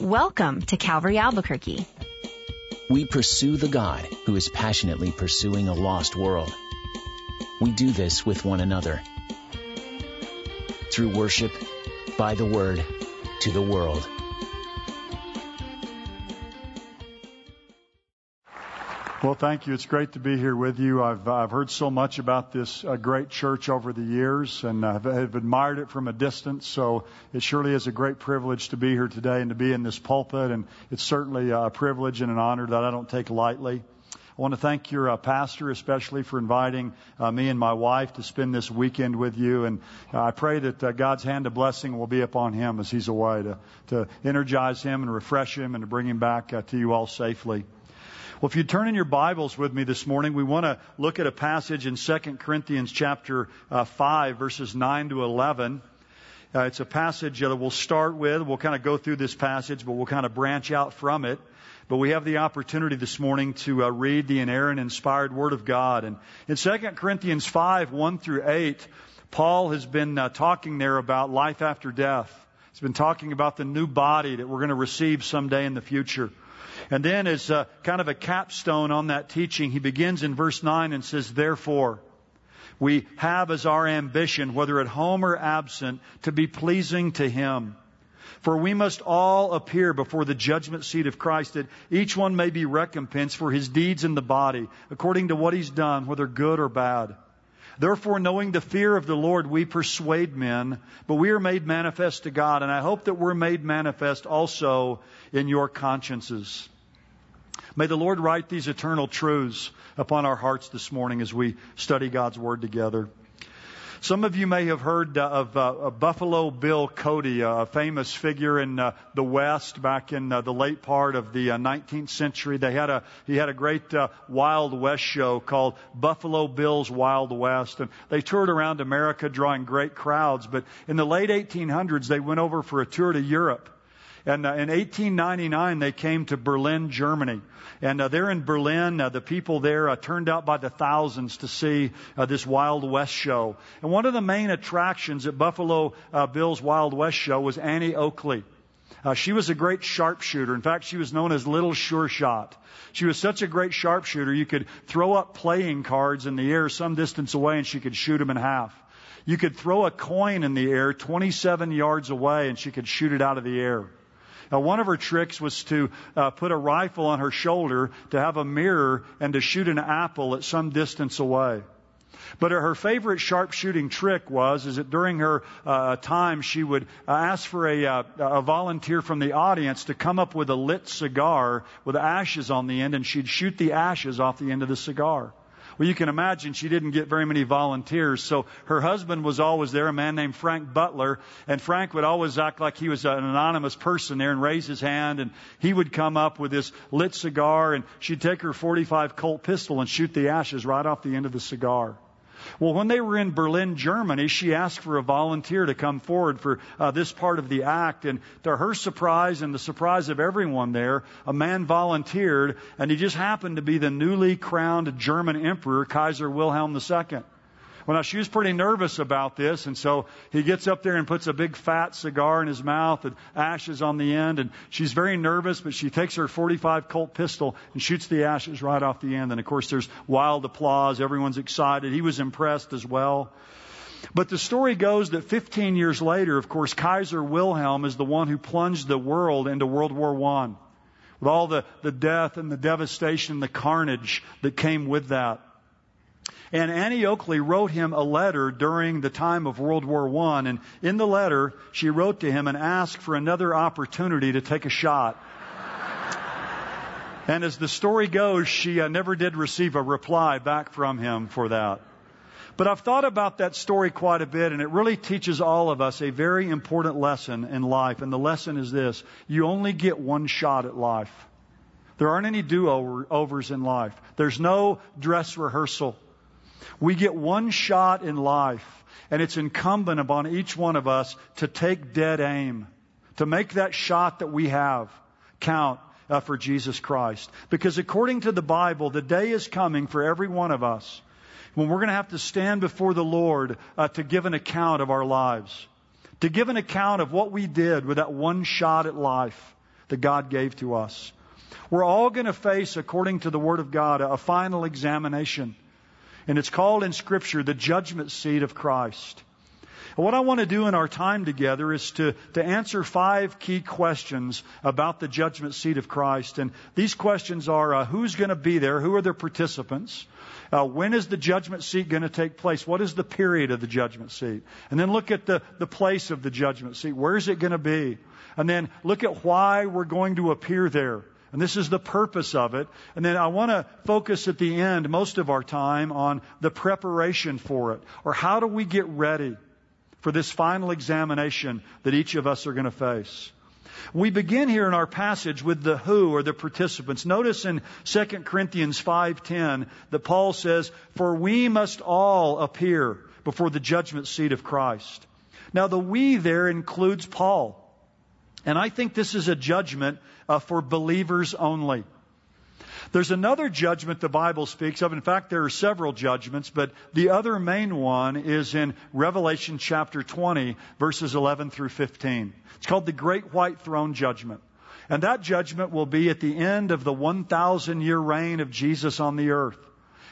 Welcome to Calvary Albuquerque. We pursue the God who is passionately pursuing a lost world. We do this with one another. Through worship, by the word, to the world. Well, thank you. It's great to be here with you. I've, I've heard so much about this uh, great church over the years and I've, have admired it from a distance. So it surely is a great privilege to be here today and to be in this pulpit. And it's certainly a privilege and an honor that I don't take lightly. I want to thank your uh, pastor, especially for inviting uh, me and my wife to spend this weekend with you. And uh, I pray that uh, God's hand of blessing will be upon him as he's away to, to energize him and refresh him and to bring him back uh, to you all safely. Well, if you turn in your Bibles with me this morning, we want to look at a passage in 2 Corinthians chapter uh, 5, verses 9 to 11. Uh, it's a passage that we'll start with. We'll kind of go through this passage, but we'll kind of branch out from it. But we have the opportunity this morning to uh, read the inerrant, inspired Word of God. And in 2 Corinthians 5, 1 through 8, Paul has been uh, talking there about life after death. He's been talking about the new body that we're going to receive someday in the future. And then, as a, kind of a capstone on that teaching, he begins in verse 9 and says, Therefore, we have as our ambition, whether at home or absent, to be pleasing to him. For we must all appear before the judgment seat of Christ that each one may be recompensed for his deeds in the body, according to what he's done, whether good or bad. Therefore, knowing the fear of the Lord, we persuade men, but we are made manifest to God. And I hope that we're made manifest also in your consciences. May the Lord write these eternal truths upon our hearts this morning as we study God's Word together. Some of you may have heard uh, of uh, Buffalo Bill Cody, a famous figure in uh, the West back in the late part of the 19th uh, century. They had a he had a great Wild West show called Buffalo Bill's Wild West, and they toured around America drawing great crowds. But in the late 1800s, they went over for a tour to Europe. And uh, in 1899, they came to Berlin, Germany. And uh, there in Berlin, uh, the people there uh, turned out by the thousands to see uh, this Wild West show. And one of the main attractions at Buffalo uh, Bill's Wild West show was Annie Oakley. Uh, she was a great sharpshooter. In fact, she was known as Little Sure Shot. She was such a great sharpshooter, you could throw up playing cards in the air some distance away and she could shoot them in half. You could throw a coin in the air 27 yards away and she could shoot it out of the air. Now, one of her tricks was to uh, put a rifle on her shoulder, to have a mirror, and to shoot an apple at some distance away. But her favorite sharpshooting trick was is that during her uh, time she would uh, ask for a, uh, a volunteer from the audience to come up with a lit cigar with ashes on the end, and she'd shoot the ashes off the end of the cigar. Well, you can imagine she didn't get very many volunteers. So her husband was always there, a man named Frank Butler. And Frank would always act like he was an anonymous person there and raise his hand. And he would come up with this lit cigar and she'd take her 45 Colt pistol and shoot the ashes right off the end of the cigar. Well, when they were in Berlin, Germany, she asked for a volunteer to come forward for uh, this part of the act. And to her surprise and the surprise of everyone there, a man volunteered, and he just happened to be the newly crowned German Emperor, Kaiser Wilhelm II. Well, now she was pretty nervous about this, and so he gets up there and puts a big fat cigar in his mouth and ashes on the end, and she's very nervous, but she takes her 45 Colt pistol and shoots the ashes right off the end. And of course, there's wild applause. Everyone's excited. He was impressed as well. But the story goes that 15 years later, of course, Kaiser Wilhelm is the one who plunged the world into World War I with all the, the death and the devastation, the carnage that came with that. And Annie Oakley wrote him a letter during the time of World War I. And in the letter, she wrote to him and asked for another opportunity to take a shot. and as the story goes, she uh, never did receive a reply back from him for that. But I've thought about that story quite a bit, and it really teaches all of us a very important lesson in life. And the lesson is this you only get one shot at life. There aren't any do overs in life, there's no dress rehearsal. We get one shot in life, and it's incumbent upon each one of us to take dead aim, to make that shot that we have count uh, for Jesus Christ. Because according to the Bible, the day is coming for every one of us when we're going to have to stand before the Lord uh, to give an account of our lives, to give an account of what we did with that one shot at life. that God gave to us. We're all going to face, according to the Word of God, a final examination. And it's called in Scripture the judgment seat of Christ. And what I want to do in our time together is to, to answer five key questions about the judgment seat of Christ. And these questions are uh, who's going to be there? Who are the participants? Uh, when is the judgment seat going to take place? What is the period of the judgment seat? And then look at the, the place of the judgment seat. Where is it going to be? And then look at why we're going to appear there. And this is the purpose of it. And then I want to focus at the end, most of our time, on the preparation for it. Or how do we get ready for this final examination that each of us are going to face? We begin here in our passage with the who or the participants. Notice in 2 Corinthians 5:10 that Paul says, "For we must all appear before the judgment seat of Christ." Now the we there includes Paul. And I think this is a judgment uh, for believers only. There's another judgment the Bible speaks of. In fact, there are several judgments, but the other main one is in Revelation chapter 20, verses 11 through 15. It's called the Great White Throne Judgment. And that judgment will be at the end of the 1,000 year reign of Jesus on the earth.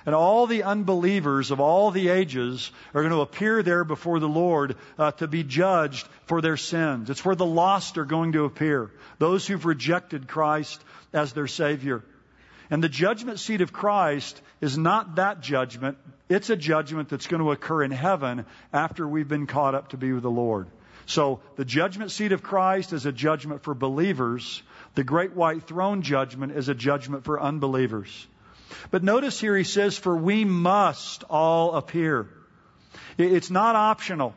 And all the unbelievers of all the ages are going to appear there before the Lord uh, to be judged for their sins. It's where the lost are going to appear. Those who've rejected Christ as their Savior. And the judgment seat of Christ is not that judgment. It's a judgment that's going to occur in heaven after we've been caught up to be with the Lord. So the judgment seat of Christ is a judgment for believers. The great white throne judgment is a judgment for unbelievers. But notice here he says, for we must all appear. It's not optional.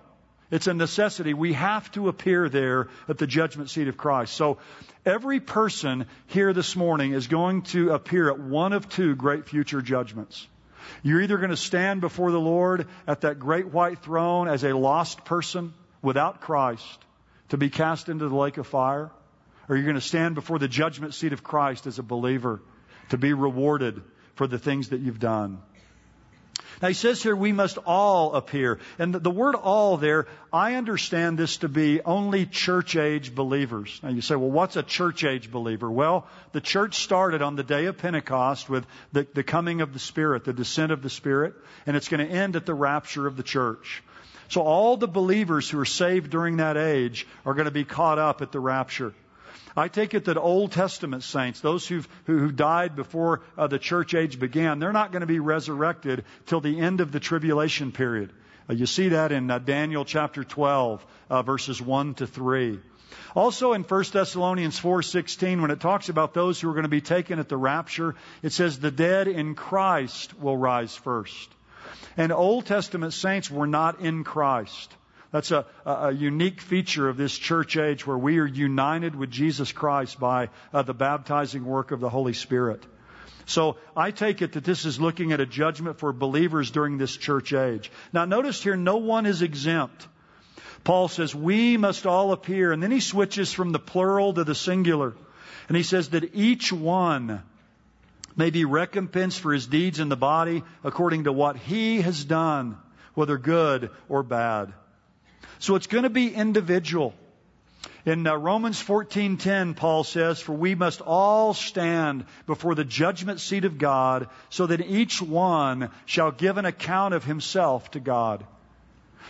It's a necessity. We have to appear there at the judgment seat of Christ. So every person here this morning is going to appear at one of two great future judgments. You're either going to stand before the Lord at that great white throne as a lost person without Christ to be cast into the lake of fire, or you're going to stand before the judgment seat of Christ as a believer to be rewarded for the things that you've done. Now he says here we must all appear. And the, word all there, I understand this to be only church age believers. Now you say, well, what's a church age believer? Well, the church started on the day of Pentecost with the, the coming of the Spirit, the descent of the Spirit, and it's going to end at the rapture of the church. So all the believers who are saved during that age are going to be caught up at the rapture. I take it that Old Testament saints, those who who died before uh, the church age began, they're not going to be resurrected till the end of the tribulation period. Uh, you see that in uh, Daniel chapter 12, uh, verses 1 to 3. Also in 1 Thessalonians 4:16 when it talks about those who are going to be taken at the rapture, it says the dead in Christ will rise first. And Old Testament saints were not in Christ. That's a, a, unique feature of this church age where we are united with Jesus Christ by uh, the baptizing work of the Holy Spirit. So I take it that this is looking at a judgment for believers during this church age. Now notice here, no one is exempt. Paul says, we must all appear. And then he switches from the plural to the singular. And he says that each one may be recompensed for his deeds in the body according to what he has done, whether good or bad. So it's going to be individual. In uh, Romans 14:10 Paul says for we must all stand before the judgment seat of God so that each one shall give an account of himself to God.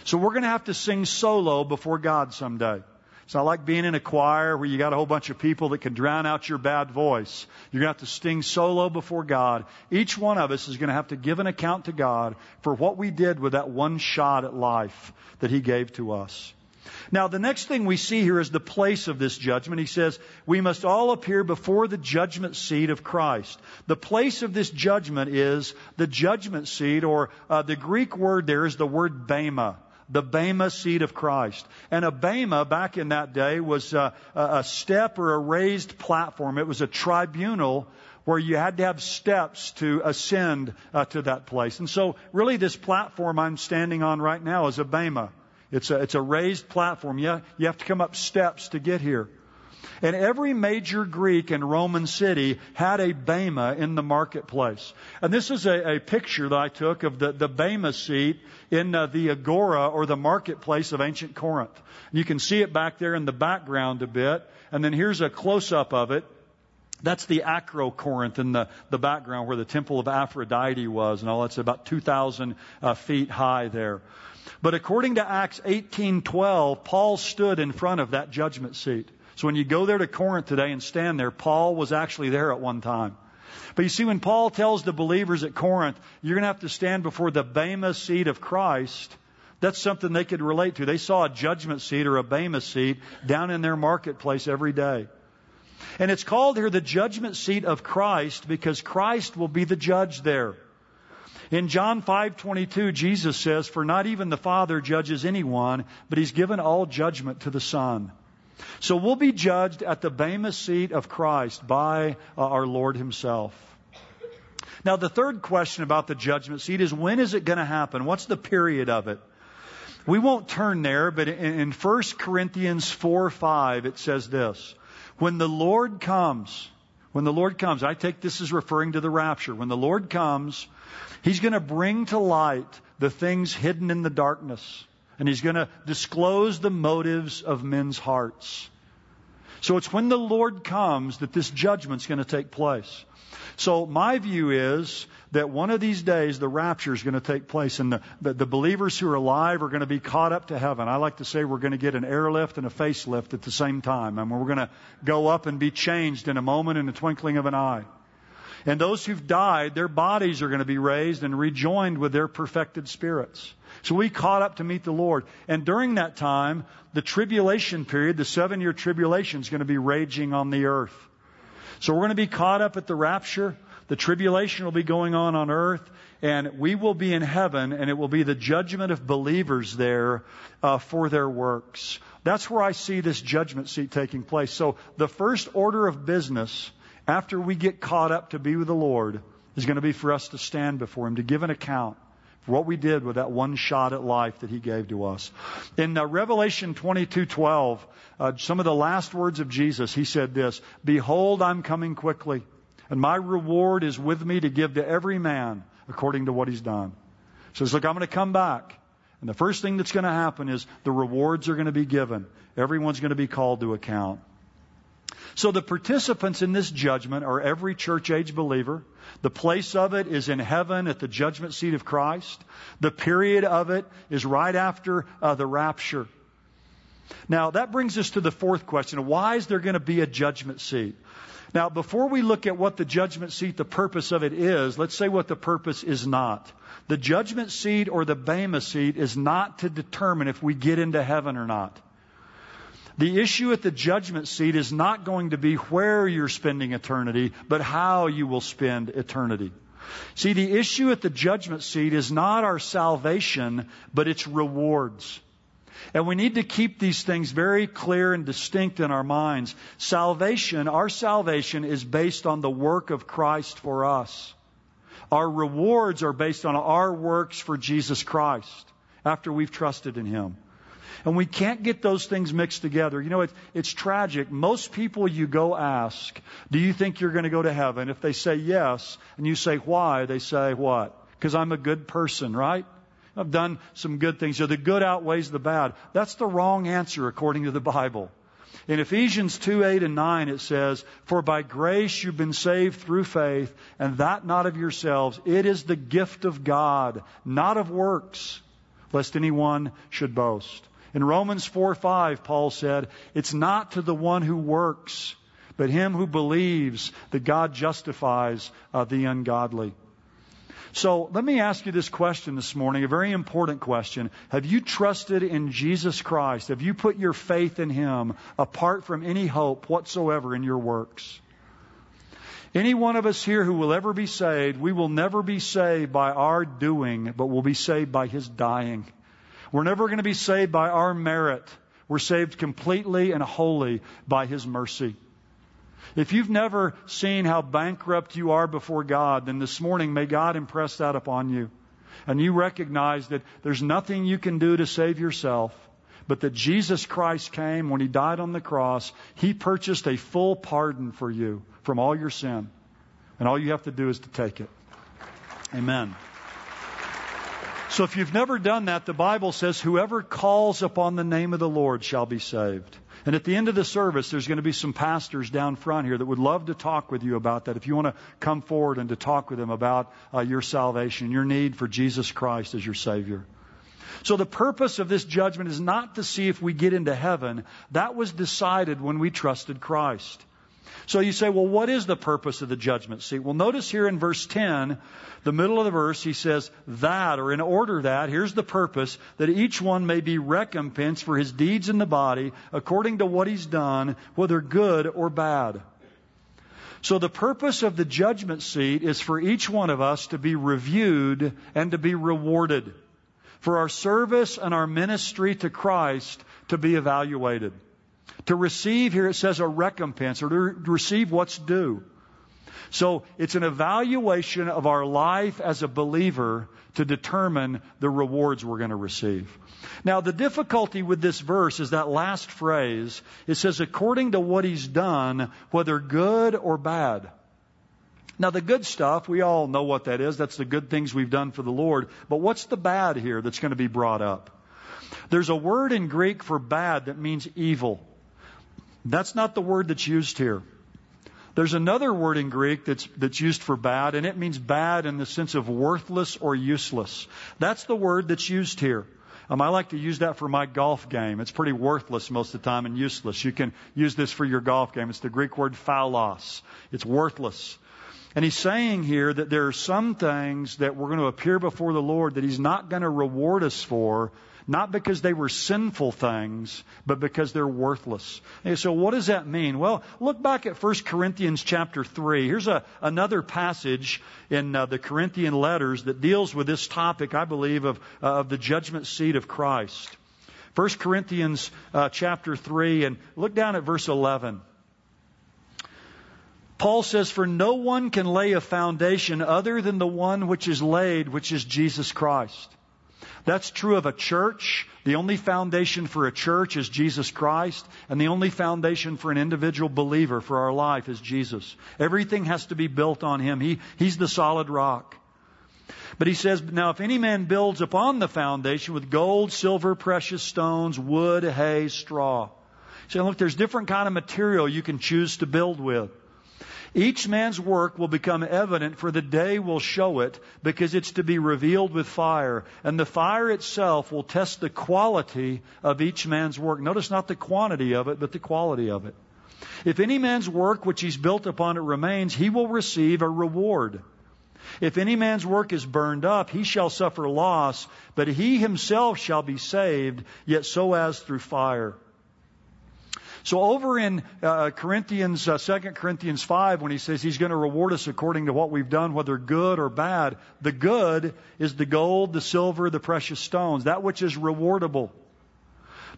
So we're going to have to sing solo before God someday. It's not like being in a choir where you got a whole bunch of people that can drown out your bad voice. You're going to have to sing solo before God. Each one of us is going to have to give an account to God for what we did with that one shot at life that He gave to us. Now, the next thing we see here is the place of this judgment. He says, we must all appear before the judgment seat of Christ. The place of this judgment is the judgment seat, or uh, the Greek word there is the word bema the Bema seat of Christ. And a Bema back in that day was a, a step or a raised platform. It was a tribunal where you had to have steps to ascend uh, to that place. And so really this platform I'm standing on right now is a Bema. It's a, it's a raised platform. You, you have to come up steps to get here. And every major Greek and Roman city had a bema in the marketplace. And this is a, a picture that I took of the, the bema seat in uh, the agora or the marketplace of ancient Corinth. You can see it back there in the background a bit. And then here's a close up of it. That's the Acrocorinth in the, the background where the temple of Aphrodite was and all that's about 2,000 uh, feet high there. But according to Acts 18:12, Paul stood in front of that judgment seat. So when you go there to Corinth today and stand there, Paul was actually there at one time. But you see, when Paul tells the believers at Corinth, you're going to have to stand before the Bema seat of Christ, that's something they could relate to. They saw a judgment seat or a Bema seat down in their marketplace every day. And it's called here the judgment seat of Christ because Christ will be the judge there. In John 5:22 Jesus says, "For not even the Father judges anyone, but he's given all judgment to the Son." So we'll be judged at the Bema seat of Christ by uh, our Lord himself. Now the third question about the judgment seat is when is it going to happen? What's the period of it? We won't turn there, but in, in 1 Corinthians 4 5, it says this. When the Lord comes, when the Lord comes, I take this as referring to the rapture. When the Lord comes, He's going to bring to light the things hidden in the darkness. And He's going to disclose the motives of men's hearts. So it's when the Lord comes that this judgment's going to take place. So my view is that one of these days the rapture is going to take place and the, the, the, believers who are alive are going to be caught up to heaven. I like to say we're going to get an airlift and a facelift at the same time. I mean, we're going to go up and be changed in a moment in the twinkling of an eye. And those who've died, their bodies are going to be raised and rejoined with their perfected spirits. So we caught up to meet the Lord. And during that time, the tribulation period, the seven year tribulation is going to be raging on the earth. So we're going to be caught up at the rapture. The tribulation will be going on on earth, and we will be in heaven, and it will be the judgment of believers there uh, for their works. That's where I see this judgment seat taking place. So the first order of business after we get caught up to be with the Lord is going to be for us to stand before Him, to give an account for what we did with that one shot at life that He gave to us. In uh, Revelation 22:12, uh, some of the last words of Jesus, He said this: "Behold, I'm coming quickly, and my reward is with me to give to every man according to what he's done." So says, "Look, I'm going to come back." And the first thing that's going to happen is the rewards are going to be given. Everyone's going to be called to account. So the participants in this judgment are every church age believer. The place of it is in heaven at the judgment seat of Christ. The period of it is right after uh, the rapture. Now, that brings us to the fourth question. Why is there going to be a judgment seat? Now, before we look at what the judgment seat, the purpose of it is, let's say what the purpose is not. The judgment seat or the Bema seat is not to determine if we get into heaven or not. The issue at the judgment seat is not going to be where you're spending eternity, but how you will spend eternity. See, the issue at the judgment seat is not our salvation, but its rewards. And we need to keep these things very clear and distinct in our minds. Salvation, our salvation is based on the work of Christ for us. Our rewards are based on our works for Jesus Christ after we've trusted in Him. And we can't get those things mixed together. You know, it, it's tragic. Most people you go ask, do you think you're going to go to heaven? If they say yes, and you say why, they say what? Because I'm a good person, right? I've done some good things. So the good outweighs the bad. That's the wrong answer according to the Bible. In Ephesians 2, 8 and 9 it says, For by grace you've been saved through faith, and that not of yourselves. It is the gift of God, not of works, lest anyone should boast. In Romans 4 5, Paul said, It's not to the one who works, but him who believes that God justifies uh, the ungodly. So let me ask you this question this morning, a very important question. Have you trusted in Jesus Christ? Have you put your faith in Him apart from any hope whatsoever in your works? Any one of us here who will ever be saved, we will never be saved by our doing, but will be saved by His dying. We're never going to be saved by our merit. We're saved completely and wholly by His mercy. If you've never seen how bankrupt you are before God, then this morning may God impress that upon you. And you recognize that there's nothing you can do to save yourself, but that Jesus Christ came when He died on the cross. He purchased a full pardon for you from all your sin. And all you have to do is to take it. Amen. So if you've never done that, the Bible says, whoever calls upon the name of the Lord shall be saved. And at the end of the service, there's going to be some pastors down front here that would love to talk with you about that. If you want to come forward and to talk with them about uh, your salvation, your need for Jesus Christ as your Savior. So the purpose of this judgment is not to see if we get into heaven. That was decided when we trusted Christ. So you say, well, what is the purpose of the judgment seat? Well, notice here in verse 10, the middle of the verse, he says, that, or in order that, here's the purpose, that each one may be recompensed for his deeds in the body according to what he's done, whether good or bad. So the purpose of the judgment seat is for each one of us to be reviewed and to be rewarded. For our service and our ministry to Christ to be evaluated. To receive, here it says a recompense, or to receive what's due. So it's an evaluation of our life as a believer to determine the rewards we're going to receive. Now, the difficulty with this verse is that last phrase. It says, according to what he's done, whether good or bad. Now, the good stuff, we all know what that is. That's the good things we've done for the Lord. But what's the bad here that's going to be brought up? There's a word in Greek for bad that means evil. That's not the word that's used here. There's another word in Greek that's, that's used for bad, and it means bad in the sense of worthless or useless. That's the word that's used here. Um, I like to use that for my golf game. It's pretty worthless most of the time and useless. You can use this for your golf game. It's the Greek word phaulos. It's worthless. And he's saying here that there are some things that we're going to appear before the Lord that he's not going to reward us for not because they were sinful things, but because they're worthless. So what does that mean? Well, look back at 1 Corinthians chapter 3. Here's a, another passage in uh, the Corinthian letters that deals with this topic, I believe, of, uh, of the judgment seat of Christ. 1 Corinthians uh, chapter 3, and look down at verse 11. Paul says, For no one can lay a foundation other than the one which is laid, which is Jesus Christ. That's true of a church. The only foundation for a church is Jesus Christ, and the only foundation for an individual believer for our life is Jesus. Everything has to be built on Him. He, he's the solid rock. But he says, now if any man builds upon the foundation with gold, silver, precious stones, wood, hay, straw. So look, there's different kind of material you can choose to build with. Each man's work will become evident, for the day will show it, because it's to be revealed with fire. And the fire itself will test the quality of each man's work. Notice not the quantity of it, but the quality of it. If any man's work which he's built upon it remains, he will receive a reward. If any man's work is burned up, he shall suffer loss, but he himself shall be saved, yet so as through fire. So over in uh, Corinthians, uh, 2 Corinthians 5, when he says he's going to reward us according to what we've done, whether good or bad, the good is the gold, the silver, the precious stones, that which is rewardable.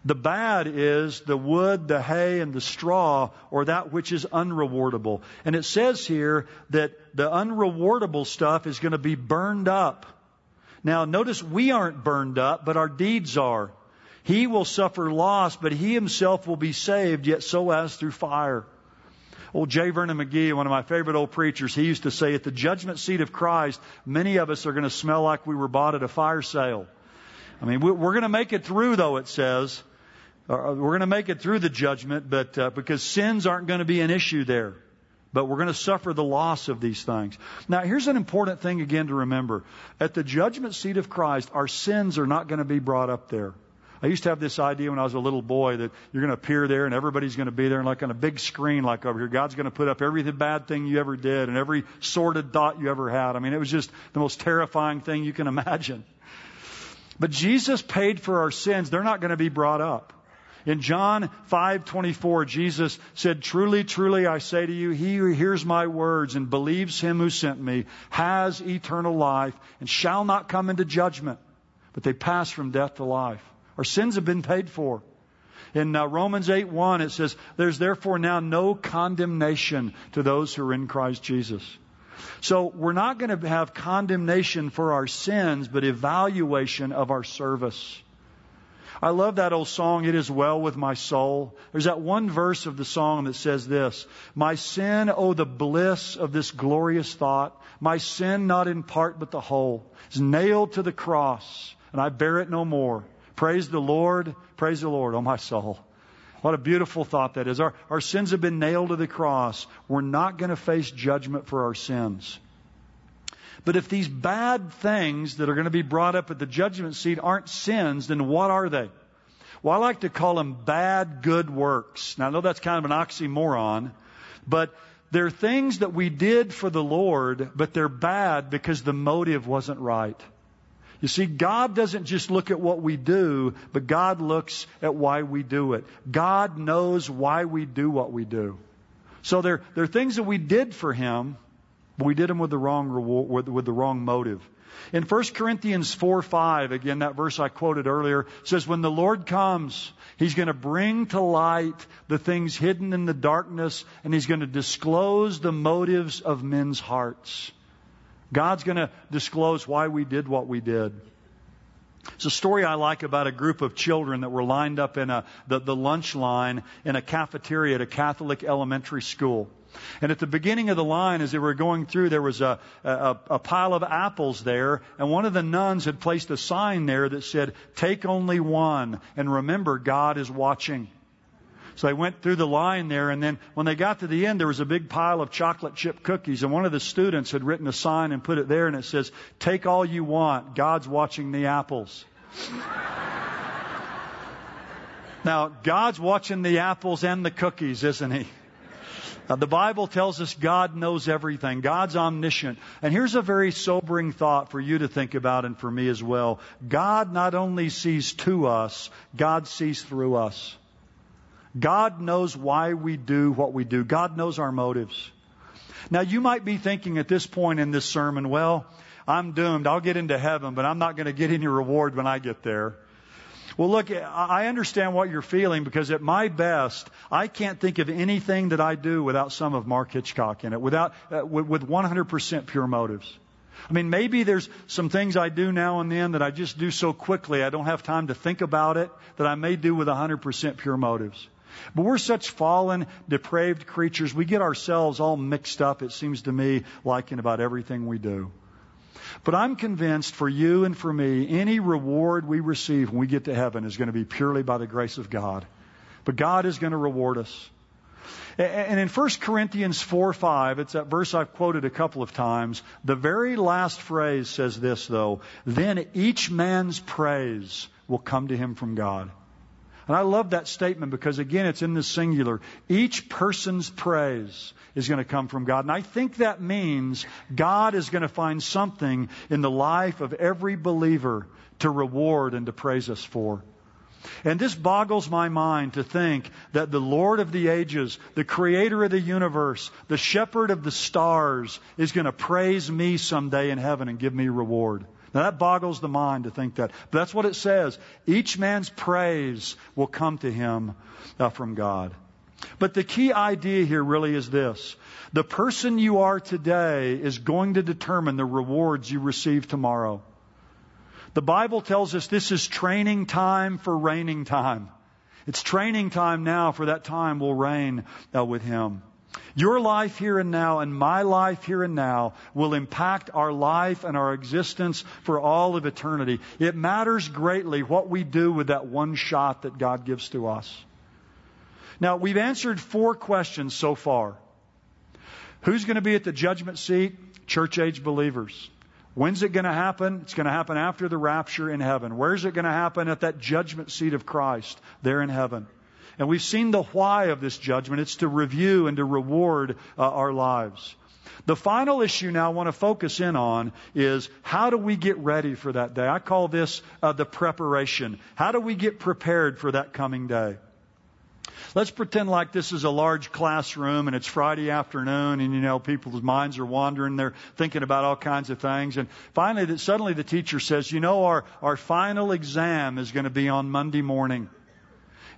The bad is the wood, the hay, and the straw, or that which is unrewardable. And it says here that the unrewardable stuff is going to be burned up. Now, notice we aren't burned up, but our deeds are. He will suffer loss, but he himself will be saved, yet so as through fire. Old J. Vernon McGee, one of my favorite old preachers, he used to say, at the judgment seat of Christ, many of us are going to smell like we were bought at a fire sale. I mean, we're going to make it through, though, it says. Uh, we're going to make it through the judgment, but uh, because sins aren't going to be an issue there. But we're going to suffer the loss of these things. Now, here's an important thing again to remember. At the judgment seat of Christ, our sins are not going to be brought up there. I used to have this idea when I was a little boy that you're going to appear there and everybody's going to be there and like on a big screen like over here. God's going to put up every bad thing you ever did and every sordid thought you ever had. I mean, it was just the most terrifying thing you can imagine. But Jesus paid for our sins. They're not going to be brought up. In John 5:24, Jesus said, "Truly, truly I say to you, he who hears my words and believes him who sent me has eternal life and shall not come into judgment, but they pass from death to life." Our sins have been paid for. In uh, Romans 8 1, it says, There's therefore now no condemnation to those who are in Christ Jesus. So we're not going to have condemnation for our sins, but evaluation of our service. I love that old song, It Is Well With My Soul. There's that one verse of the song that says this My sin, oh, the bliss of this glorious thought. My sin, not in part but the whole, is nailed to the cross, and I bear it no more. Praise the Lord, praise the Lord, oh my soul. What a beautiful thought that is. Our, our sins have been nailed to the cross. We're not going to face judgment for our sins. But if these bad things that are going to be brought up at the judgment seat aren't sins, then what are they? Well, I like to call them bad good works. Now, I know that's kind of an oxymoron, but they're things that we did for the Lord, but they're bad because the motive wasn't right. You see, God doesn't just look at what we do, but God looks at why we do it. God knows why we do what we do. So there, there are things that we did for Him, but we did them with the wrong reward, with, with the wrong motive. In 1 Corinthians 4 5, again, that verse I quoted earlier, says, When the Lord comes, He's going to bring to light the things hidden in the darkness, and He's going to disclose the motives of men's hearts. God's going to disclose why we did what we did. It's a story I like about a group of children that were lined up in a, the, the lunch line in a cafeteria at a Catholic elementary school. And at the beginning of the line, as they were going through, there was a, a, a, pile of apples there, and one of the nuns had placed a sign there that said, Take only one, and remember, God is watching. So they went through the line there, and then when they got to the end, there was a big pile of chocolate chip cookies, and one of the students had written a sign and put it there, and it says, Take all you want, God's watching the apples. now, God's watching the apples and the cookies, isn't He? Uh, the Bible tells us God knows everything. God's omniscient. And here's a very sobering thought for you to think about and for me as well. God not only sees to us, God sees through us. God knows why we do what we do. God knows our motives. Now you might be thinking at this point in this sermon, well, I'm doomed. I'll get into heaven, but I'm not going to get any reward when I get there. Well, look, I understand what you're feeling because at my best, I can't think of anything that I do without some of Mark Hitchcock in it, without, uh, with, with 100% pure motives. I mean, maybe there's some things I do now and then that I just do so quickly, I don't have time to think about it, that I may do with 100% pure motives. But we're such fallen, depraved creatures, we get ourselves all mixed up, it seems to me, like in about everything we do. But I'm convinced for you and for me, any reward we receive when we get to heaven is going to be purely by the grace of God. But God is going to reward us. And in 1 Corinthians 4 5, it's that verse I've quoted a couple of times. The very last phrase says this, though. Then each man's praise will come to him from God. And I love that statement because, again, it's in the singular. Each person's praise is going to come from God. And I think that means God is going to find something in the life of every believer to reward and to praise us for. And this boggles my mind to think that the Lord of the ages, the creator of the universe, the shepherd of the stars is going to praise me someday in heaven and give me reward. Now that boggles the mind to think that. But that's what it says. Each man's praise will come to him uh, from God. But the key idea here really is this. The person you are today is going to determine the rewards you receive tomorrow. The Bible tells us this is training time for reigning time. It's training time now for that time will reign uh, with Him. Your life here and now and my life here and now will impact our life and our existence for all of eternity. It matters greatly what we do with that one shot that God gives to us. Now, we've answered four questions so far. Who's going to be at the judgment seat? Church age believers. When's it going to happen? It's going to happen after the rapture in heaven. Where's it going to happen? At that judgment seat of Christ, there in heaven. And we've seen the why of this judgment. It's to review and to reward uh, our lives. The final issue now I want to focus in on is how do we get ready for that day? I call this uh, the preparation. How do we get prepared for that coming day? Let's pretend like this is a large classroom and it's Friday afternoon and you know people's minds are wandering. They're thinking about all kinds of things. And finally, that suddenly the teacher says, you know, our, our final exam is going to be on Monday morning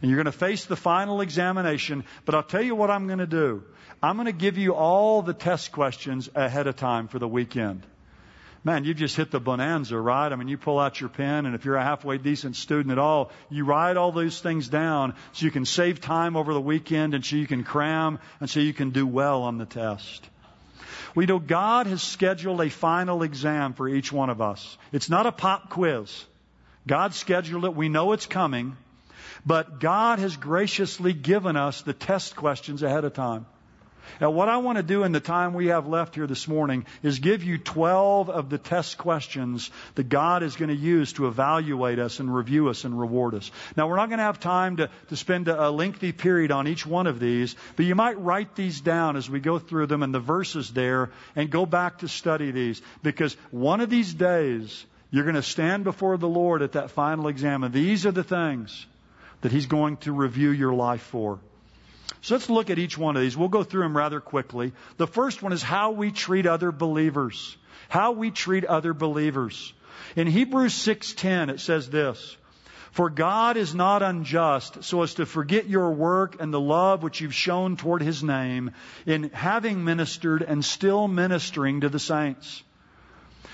and you're going to face the final examination. But I'll tell you what I'm going to do. I'm going to give you all the test questions ahead of time for the weekend. man, you just hit the bonanza, right? I mean, you pull out your pen, and if you're a halfway decent student at all, you write all those things down so you can save time over the weekend and so you can cram and so you can do well on the test. We know God has scheduled a final exam for each one of us. It's not a pop quiz. God scheduled it. We know it's coming. But God has graciously given us the test questions ahead of time. Now, what I want to do in the time we have left here this morning is give you 12 of the test questions that God is going to use to evaluate us and review us and reward us. Now, we're not going to have time to, to spend a, lengthy period on each one of these, but you might write these down as we go through them and the verses there and go back to study these because one of these days you're going to stand before the Lord at that final exam and these are the things that He's going to review your life for. So let's look at each one of these. We'll go through them rather quickly. The first one is how we treat other believers. How we treat other believers. In Hebrews 6:10 it says this: For God is not unjust so as to forget your work and the love which you've shown toward his name in having ministered and still ministering to the saints.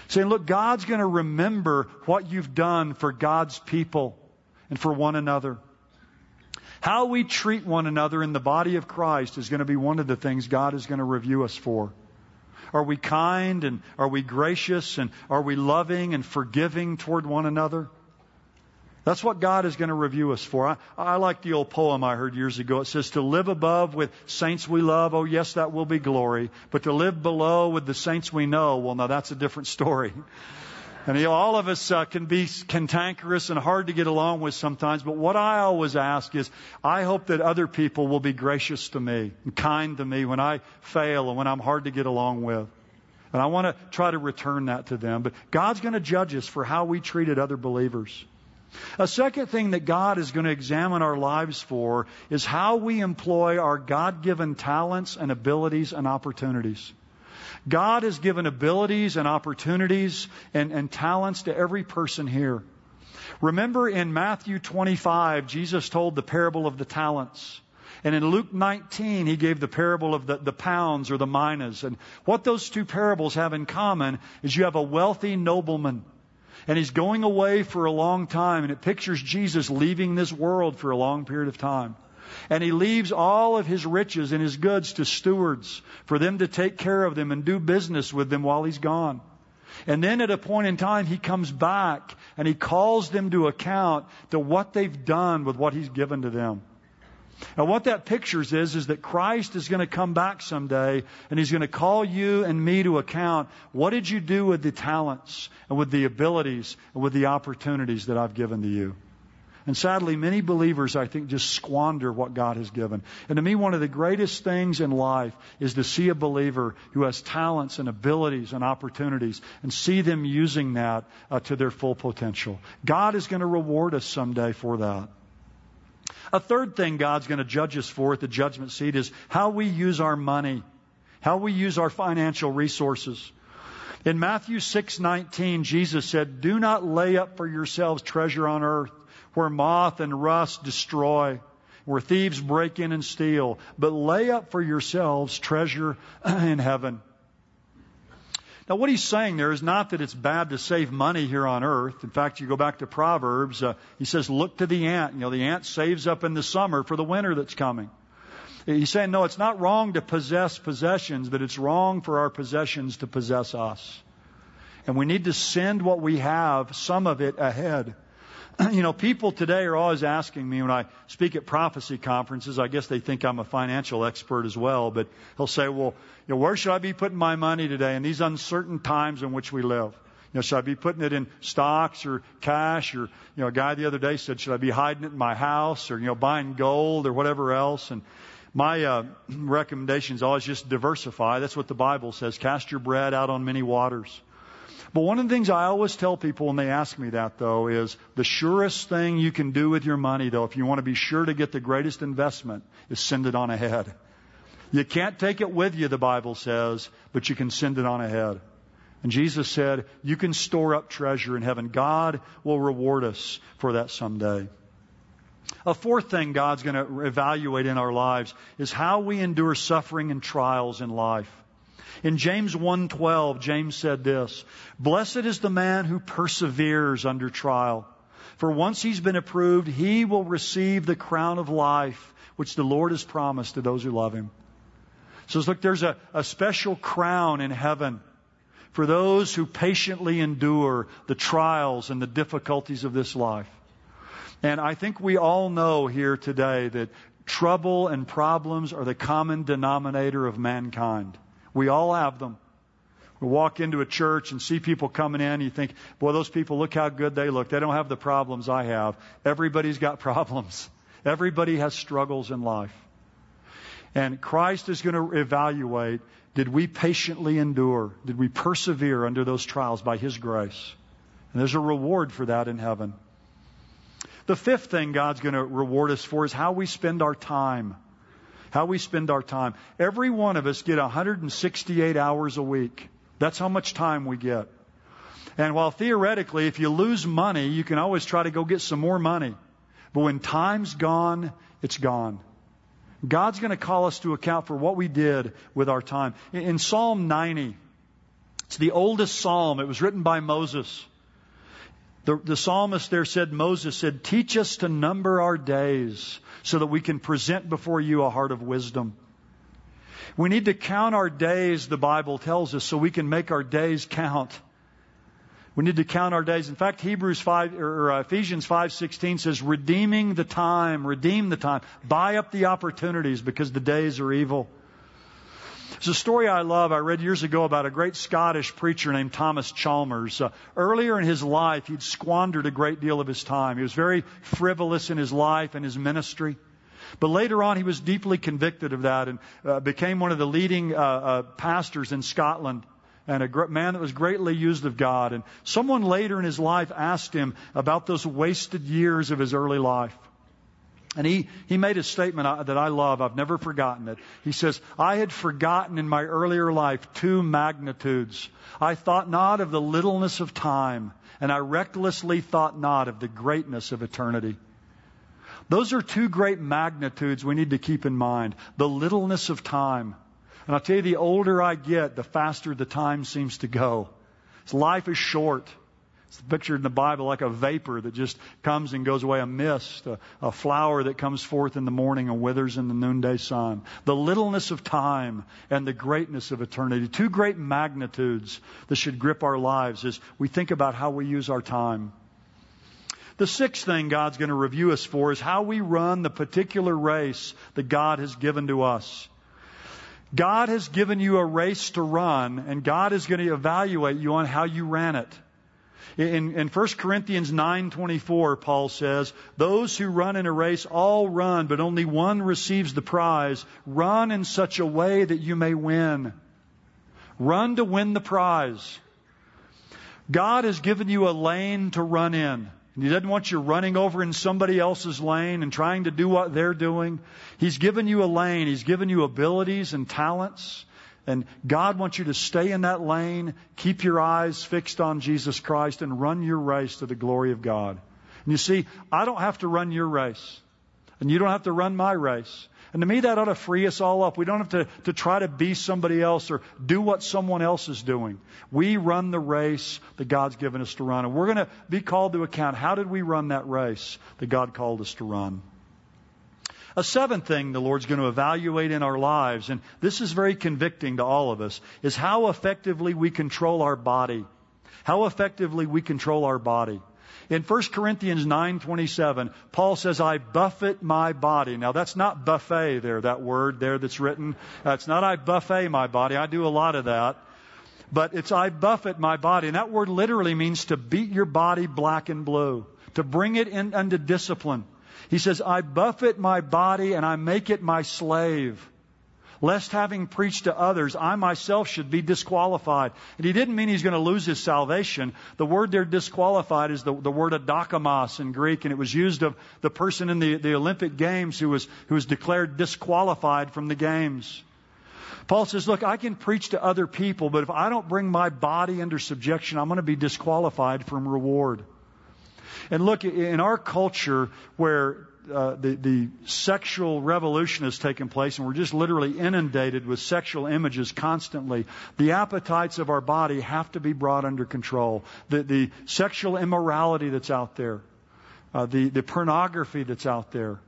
Saying, look, God's going to remember what you've done for God's people and for one another. How we treat one another in the body of Christ is going to be one of the things God is going to review us for. Are we kind and are we gracious and are we loving and forgiving toward one another? That's what God is going to review us for. I, I, like the old poem I heard years ago. It says, To live above with saints we love, oh yes, that will be glory. But to live below with the saints we know, well, now that's a different story. And you know, all of us uh, can be cantankerous and hard to get along with sometimes, but what I always ask is, I hope that other people will be gracious to me and kind to me when I fail and when I'm hard to get along with. And I want to try to return that to them. But God's going to judge us for how we treated other believers. A second thing that God is going to examine our lives for is how we employ our God given talents and abilities and opportunities. God has given abilities and opportunities and, and talents to every person here. Remember in Matthew 25, Jesus told the parable of the talents. And in Luke 19, he gave the parable of the, the pounds or the minas. And what those two parables have in common is you have a wealthy nobleman. And he's going away for a long time. And it pictures Jesus leaving this world for a long period of time. And he leaves all of his riches and his goods to stewards for them to take care of them and do business with them while he's gone. And then at a point in time, he comes back and he calls them to account to what they've done with what he's given to them. Now what that pictures is, is that Christ is going to come back someday and He's going to call you and me to account. What did you do with the talents and with the abilities and with the opportunities that I've given to you? And sadly, many believers, I think, just squander what God has given. And to me, one of the greatest things in life is to see a believer who has talents and abilities and opportunities and see them using that uh, to their full potential. God is going to reward us someday for that. A third thing God's going to judge us for at the judgment seat is how we use our money, how we use our financial resources. In Matthew 6:19, Jesus said, "Do not lay up for yourselves treasure on earth, where moth and rust destroy, where thieves break in and steal, but lay up for yourselves treasure in heaven. Now, what he's saying there is not that it's bad to save money here on earth. In fact, you go back to Proverbs, uh, he says, look to the ant. You know, the ant saves up in the summer for the winter that's coming. He's saying, no, it's not wrong to possess possessions, but it's wrong for our possessions to possess us. And we need to send what we have, some of it, ahead. you know, people today are always asking me when I speak at prophecy conferences, I guess they think I'm a financial expert as well, but they'll say, well, you know, where should I be putting my money today in these uncertain times in which we live? You know, should I be putting it in stocks or cash or, you know, a guy the other day said, should I be hiding it in my house or, you know, buying gold or whatever else? And my uh, recommendation is always just diversify. That's what the Bible says. Cast your bread out on many waters. But one of the things I always tell people when they ask me that, though, is the surest thing you can do with your money, though, if you want to be sure to get the greatest investment, is send it on ahead. You can't take it with you, the Bible says, but you can send it on ahead. And Jesus said, You can store up treasure in heaven. God will reward us for that someday. A fourth thing God's going to evaluate in our lives is how we endure suffering and trials in life. In James 1:12, James said this, "Blessed is the man who perseveres under trial, for once he's been approved, he will receive the crown of life which the Lord has promised to those who love him." So look, there's a, a special crown in heaven for those who patiently endure the trials and the difficulties of this life. And I think we all know here today that trouble and problems are the common denominator of mankind. We all have them. We walk into a church and see people coming in, and you think, boy, those people look how good they look. They don't have the problems I have. Everybody's got problems. Everybody has struggles in life. And Christ is going to evaluate did we patiently endure? Did we persevere under those trials by His grace? And there's a reward for that in heaven. The fifth thing God's going to reward us for is how we spend our time. How we spend our time. Every one of us get 168 hours a week. That's how much time we get. And while theoretically, if you lose money, you can always try to go get some more money. But when time's gone, it's gone. God's going to call us to account for what we did with our time. In Psalm 90, it's the oldest psalm. It was written by Moses. The, the psalmist there said, Moses said, Teach us to number our days so that we can present before you a heart of wisdom. We need to count our days, the Bible tells us, so we can make our days count. We need to count our days. In fact, Hebrews 5 or uh, Ephesians 5:16 says redeeming the time, redeem the time, buy up the opportunities because the days are evil. There's a story I love I read years ago about a great Scottish preacher named Thomas Chalmers. Uh, earlier in his life, he'd squandered a great deal of his time. He was very frivolous in his life and his ministry. But later on, he was deeply convicted of that and uh, became one of the leading uh, uh pastors in Scotland and a man that was greatly used of God. And someone later in his life asked him about those wasted years of his early life. And he, he made a statement that I love. I've never forgotten it. He says, I had forgotten in my earlier life two magnitudes. I thought not of the littleness of time, and I recklessly thought not of the greatness of eternity. Those are two great magnitudes we need to keep in mind. The littleness of time and I'll tell you, the older I get, the faster the time seems to go. Life is short. It's pictured in the Bible like a vapor that just comes and goes away, a mist, a, a, flower that comes forth in the morning and withers in the noonday sun. The littleness of time and the greatness of eternity. Two great magnitudes that should grip our lives as we think about how we use our time. The sixth thing God's going to review us for is how we run the particular race that God has given to us. God has given you a race to run, and God is going to evaluate you on how you ran it. In, in 1 Corinthians 9:24, Paul says, "Those who run in a race all run, but only one receives the prize. Run in such a way that you may win. Run to win the prize." God has given you a lane to run in. He doesn't want you running over in somebody else's lane and trying to do what they're doing. He's given you a lane. He's given you abilities and talents. And God wants you to stay in that lane, keep your eyes fixed on Jesus Christ, and run your race to the glory of God. And you see, I don't have to run your race. And you don't have to run my race. And to me, that ought to free us all up. We don't have to, to try to be somebody else or do what someone else is doing. We run the race that God's given us to run. And we're going to be called to account. How did we run that race that God called us to run? A seventh thing the Lord's going to evaluate in our lives, and this is very convicting to all of us, is how effectively we control our body. How effectively we control our body. In 1 Corinthians 9:27, Paul says, "I buffet my body." Now that's not buffet there, that word there that's written. That's not I buffet my body. I do a lot of that. But it's I buffet my body. And that word literally means to beat your body black and blue, to bring it in under discipline. He says, I buffet my body and I make it my slave lest having preached to others, I myself should be disqualified. And he didn't mean he's going to lose his salvation. The word there disqualified is the, the word adokimos in Greek, and it was used of the person in the, the Olympic Games who was, who was declared disqualified from the Games. Paul says, look, I can preach to other people, but if I don't bring my body under subjection, I'm going to be disqualified from reward. And look, in our culture where uh, the, the sexual revolution has taken place and we're just literally inundated with sexual images constantly, the appetites of our body have to be brought under control. The, the sexual immorality that's out there, uh, the, the pornography that's out there.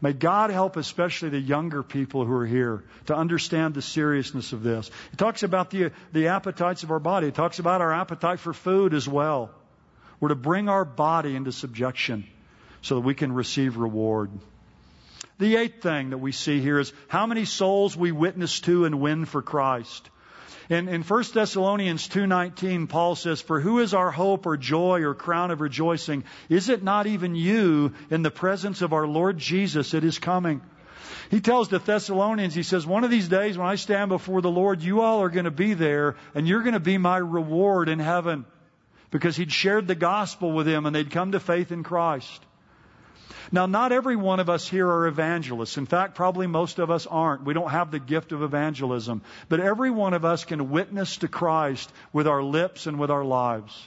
May God help especially the younger people who are here to understand the seriousness of this. It talks about the, the appetites of our body. It talks about our appetite for food as well. We're to bring our body into subjection so that we can receive reward. The eighth thing that we see here is how many souls we witness to and win for Christ. In, in 1 Thessalonians 2.19, Paul says, For who is our hope or joy or crown of rejoicing? Is it not even you in the presence of our Lord Jesus at his coming? He tells the Thessalonians, he says, one of these days when I stand before the Lord, you all are going to be there and you're going to be my reward in heaven. Because he'd shared the gospel with them and they'd come to faith in Christ. Now, not every one of us here are evangelists. In fact, probably most of us aren't. We don't have the gift of evangelism. But every one of us can witness to Christ with our lips and with our lives.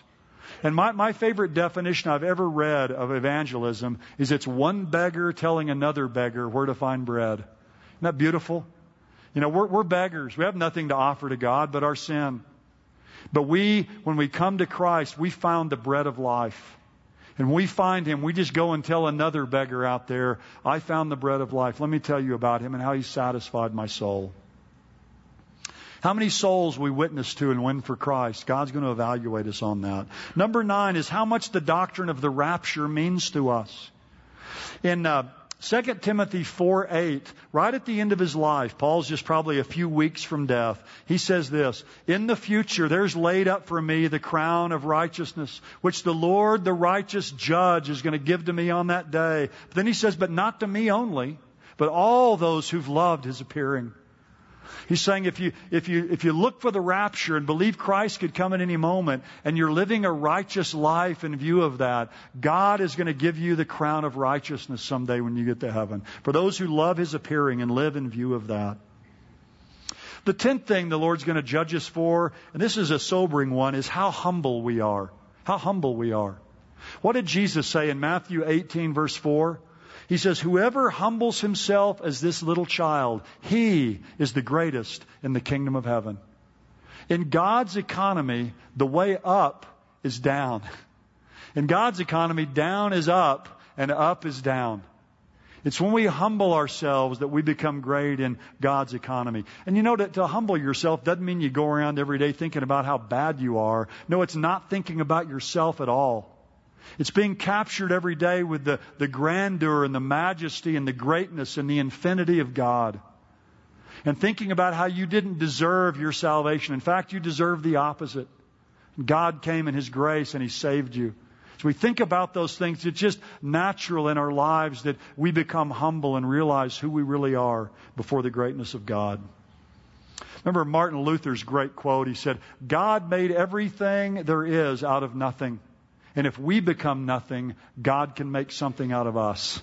And my, my favorite definition I've ever read of evangelism is it's one beggar telling another beggar where to find bread. Isn't that beautiful? You know, we're, we're beggars. We have nothing to offer to God but our sin. But we, when we come to Christ, we found the bread of life. And we find him, we just go and tell another beggar out there, I found the bread of life. Let me tell you about him and how he satisfied my soul. How many souls we witness to and win for Christ? God's going to evaluate us on that. Number nine is how much the doctrine of the rapture means to us. In uh, 2 Timothy 4 8, right at the end of his life, Paul's just probably a few weeks from death. He says this In the future, there's laid up for me the crown of righteousness, which the Lord, the righteous judge, is going to give to me on that day. But then he says, But not to me only, but all those who've loved his appearing. He's saying if you, if you, if you look for the rapture and believe Christ could come at any moment and you're living a righteous life in view of that, God is going to give you the crown of righteousness someday when you get to heaven. For those who love His appearing and live in view of that. The tenth thing the Lord's going to judge us for, and this is a sobering one, is how humble we are. How humble we are. What did Jesus say in Matthew 18 verse 4? He says, Whoever humbles himself as this little child, he is the greatest in the kingdom of heaven. In God's economy, the way up is down. In God's economy, down is up and up is down. It's when we humble ourselves that we become great in God's economy. And you know that to humble yourself doesn't mean you go around every day thinking about how bad you are. No, it's not thinking about yourself at all. It's being captured every day with the, the grandeur and the majesty and the greatness and the infinity of God. And thinking about how you didn't deserve your salvation. In fact, you deserve the opposite. God came in His grace and He saved you. As we think about those things, it's just natural in our lives that we become humble and realize who we really are before the greatness of God. Remember Martin Luther's great quote? He said, God made everything there is out of nothing. And if we become nothing, God can make something out of us.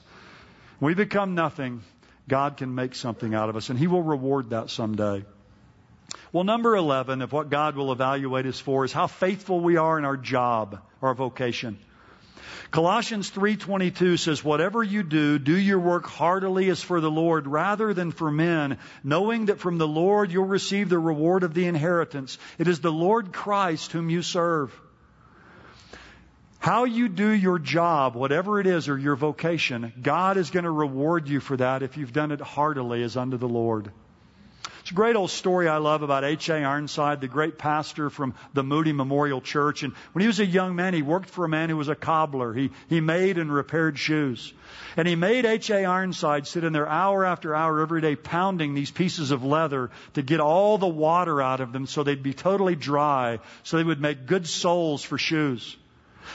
we become nothing, God can make something out of us, and He will reward that someday. Well, number 11 of what God will evaluate us for is how faithful we are in our job, our vocation. Colossians 3:22 says whatever you do do your work heartily as for the Lord rather than for men knowing that from the Lord you'll receive the reward of the inheritance it is the Lord Christ whom you serve how you do your job, whatever it is, or your vocation, God is going to reward you for that if you've done it heartily as unto the Lord. It's a great old story I love about H.A. Ironside, the great pastor from the Moody Memorial Church. And when he was a young man, he worked for a man who was a cobbler. He, he made and repaired shoes. And he made H.A. Ironside sit in there hour after hour every day pounding these pieces of leather to get all the water out of them so they'd be totally dry, so they would make good soles for shoes.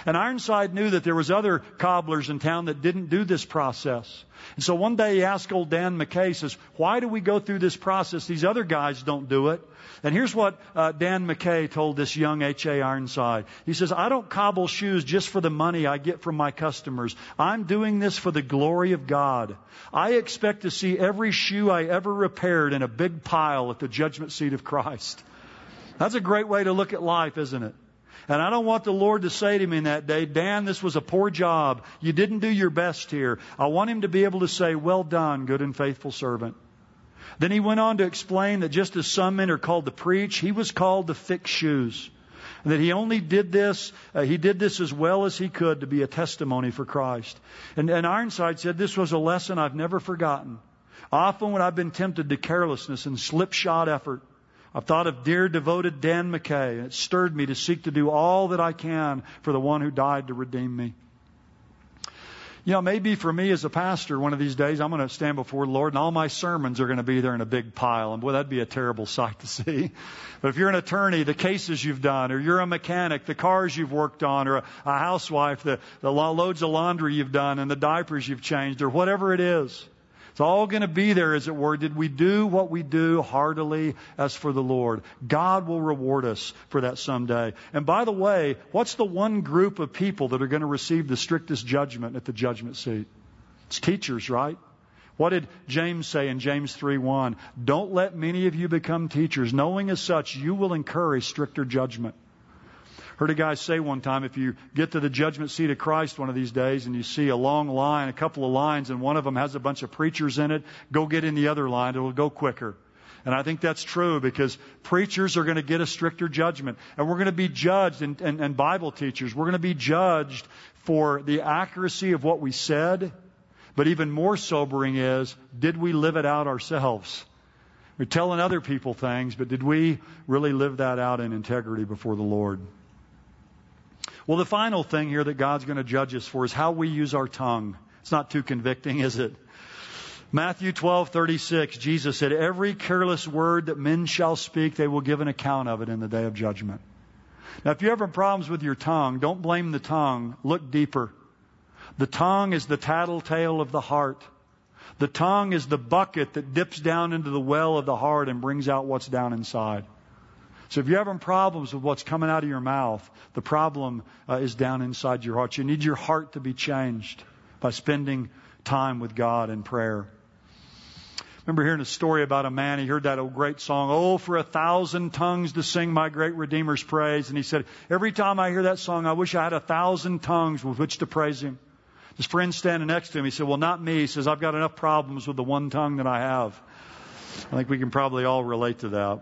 And Ironside knew that there was other cobblers in town that didn't do this process. And so one day he asked old Dan McKay, says, why do we go through this process? These other guys don't do it. And here's what uh, Dan McKay told this young H.A. Ironside. He says, I don't cobble shoes just for the money I get from my customers. I'm doing this for the glory of God. I expect to see every shoe I ever repaired in a big pile at the judgment seat of Christ. That's a great way to look at life, isn't it? And I don't want the Lord to say to me in that day, Dan, this was a poor job. You didn't do your best here. I want him to be able to say, well done, good and faithful servant. Then he went on to explain that just as some men are called to preach, he was called to fix shoes. And that he only did this, uh, he did this as well as he could to be a testimony for Christ. And, and Ironside said this was a lesson I've never forgotten. Often when I've been tempted to carelessness and slipshod effort, I've thought of dear devoted Dan McKay, and it stirred me to seek to do all that I can for the one who died to redeem me. You know, maybe for me as a pastor, one of these days I'm going to stand before the Lord and all my sermons are going to be there in a big pile. And boy, that'd be a terrible sight to see. But if you're an attorney, the cases you've done, or you're a mechanic, the cars you've worked on, or a, a housewife, the, the loads of laundry you've done, and the diapers you've changed, or whatever it is, it's all going to be there, as it were. Did we do what we do heartily as for the Lord? God will reward us for that someday. And by the way, what's the one group of people that are going to receive the strictest judgment at the judgment seat? It's teachers, right? What did James say in James 3:1? Don't let many of you become teachers, knowing as such you will incur a stricter judgment. Heard a guy say one time, if you get to the judgment seat of Christ one of these days and you see a long line, a couple of lines, and one of them has a bunch of preachers in it, go get in the other line. It'll go quicker. And I think that's true because preachers are going to get a stricter judgment. And we're going to be judged, and, and, and Bible teachers, we're going to be judged for the accuracy of what we said. But even more sobering is, did we live it out ourselves? We're telling other people things, but did we really live that out in integrity before the Lord? Well, the final thing here that God's going to judge us for is how we use our tongue. It's not too convicting, is it? Matthew 12:36 Jesus said every careless word that men shall speak they will give an account of it in the day of judgment. Now if you're having problems with your tongue, don't blame the tongue, look deeper. The tongue is the tattletale of the heart. The tongue is the bucket that dips down into the well of the heart and brings out what's down inside. So if you're having problems with what's coming out of your mouth, the problem uh, is down inside your heart. You need your heart to be changed by spending time with God in prayer. remember hearing a story about a man. He heard that old great song, Oh, for a thousand tongues to sing my great Redeemer's praise. And he said, Every time I hear that song, I wish I had a thousand tongues with which to praise him. His friend standing next to him, he said, Well, not me. He says, I've got enough problems with the one tongue that I have. I think we can probably all relate to that.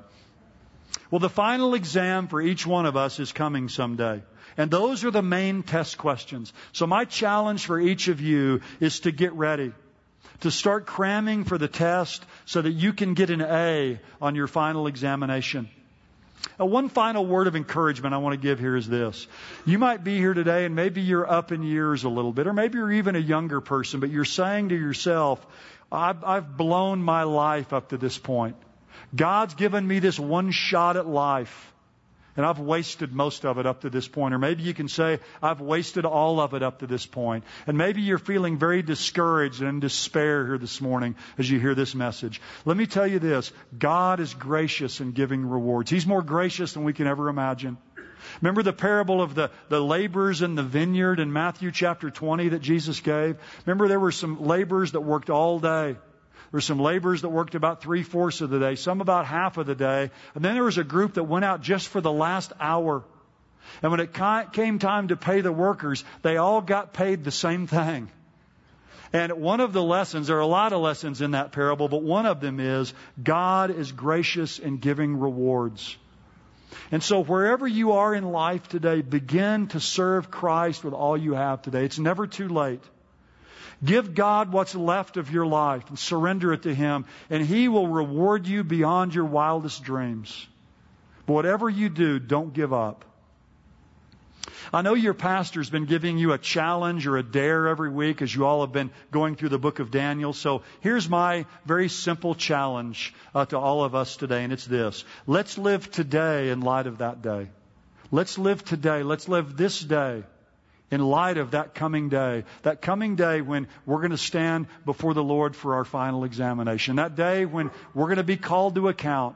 Well, the final exam for each one of us is coming someday. And those are the main test questions. So my challenge for each of you is to get ready. To start cramming for the test so that you can get an A on your final examination. Now, one final word of encouragement I want to give here is this. You might be here today and maybe you're up in years a little bit, or maybe you're even a younger person, but you're saying to yourself, I've, I've blown my life up to this point. God's given me this one shot at life. And I've wasted most of it up to this point. Or maybe you can say, I've wasted all of it up to this point. And maybe you're feeling very discouraged and in despair here this morning as you hear this message. Let me tell you this. God is gracious in giving rewards. He's more gracious than we can ever imagine. Remember the parable of the, the laborers in the vineyard in Matthew chapter 20 that Jesus gave? Remember there were some laborers that worked all day. There were some laborers that worked about three fourths of the day, some about half of the day. And then there was a group that went out just for the last hour. And when it came time to pay the workers, they all got paid the same thing. And one of the lessons, there are a lot of lessons in that parable, but one of them is God is gracious in giving rewards. And so wherever you are in life today, begin to serve Christ with all you have today. It's never too late. Give God what's left of your life and surrender it to Him, and He will reward you beyond your wildest dreams. But whatever you do, don't give up. I know your pastor's been giving you a challenge or a dare every week as you all have been going through the book of Daniel. So here's my very simple challenge uh, to all of us today, and it's this. Let's live today in light of that day. Let's live today. Let's live this day in light of that coming day, that coming day when we're going to stand before the Lord for our final examination, that day when we're going to be called to account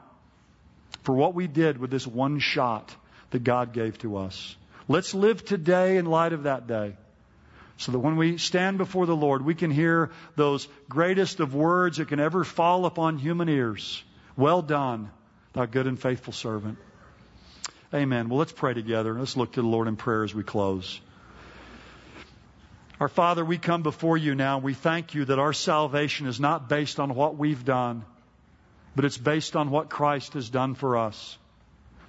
for what we did with this one shot that God gave to us. Let's live today in light of that day. So that when we stand before the Lord, we can hear those greatest of words that can ever fall upon human ears. Well done, thou good and faithful servant. Amen. Well, let's pray together. Let's look to the Lord in prayer as we close. Our Father, we come before you now. We thank you that our salvation is not based on what we've done, but it's based on what Christ has done for us.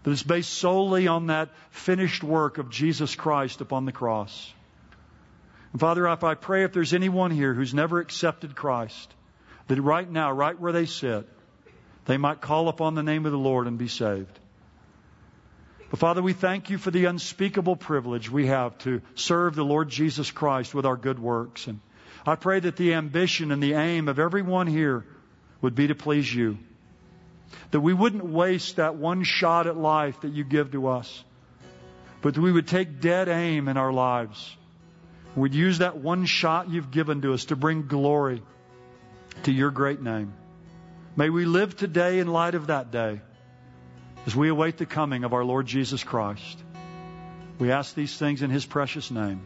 That it's based solely on that finished work of Jesus Christ upon the cross. And Father, if I pray if there's anyone here who's never accepted Christ, that right now, right where they sit, they might call upon the name of the Lord and be saved. But Father, we thank you for the unspeakable privilege we have to serve the Lord Jesus Christ with our good works. And I pray that the ambition and the aim of everyone here would be to please you. That we wouldn't waste that one shot at life that you give to us, but that we would take dead aim in our lives. We'd use that one shot you've given to us to bring glory to your great name. May we live today in light of that day as we await the coming of our Lord Jesus Christ. We ask these things in His precious name.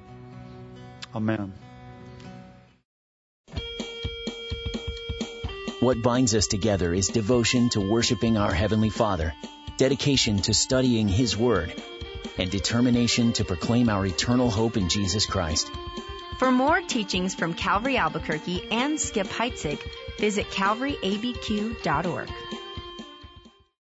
Amen. What binds us together is devotion to worshiping our Heavenly Father, dedication to studying His Word, and determination to proclaim our eternal hope in Jesus Christ. For more teachings from Calvary Albuquerque and Skip Heitzig, visit calvaryabq.org.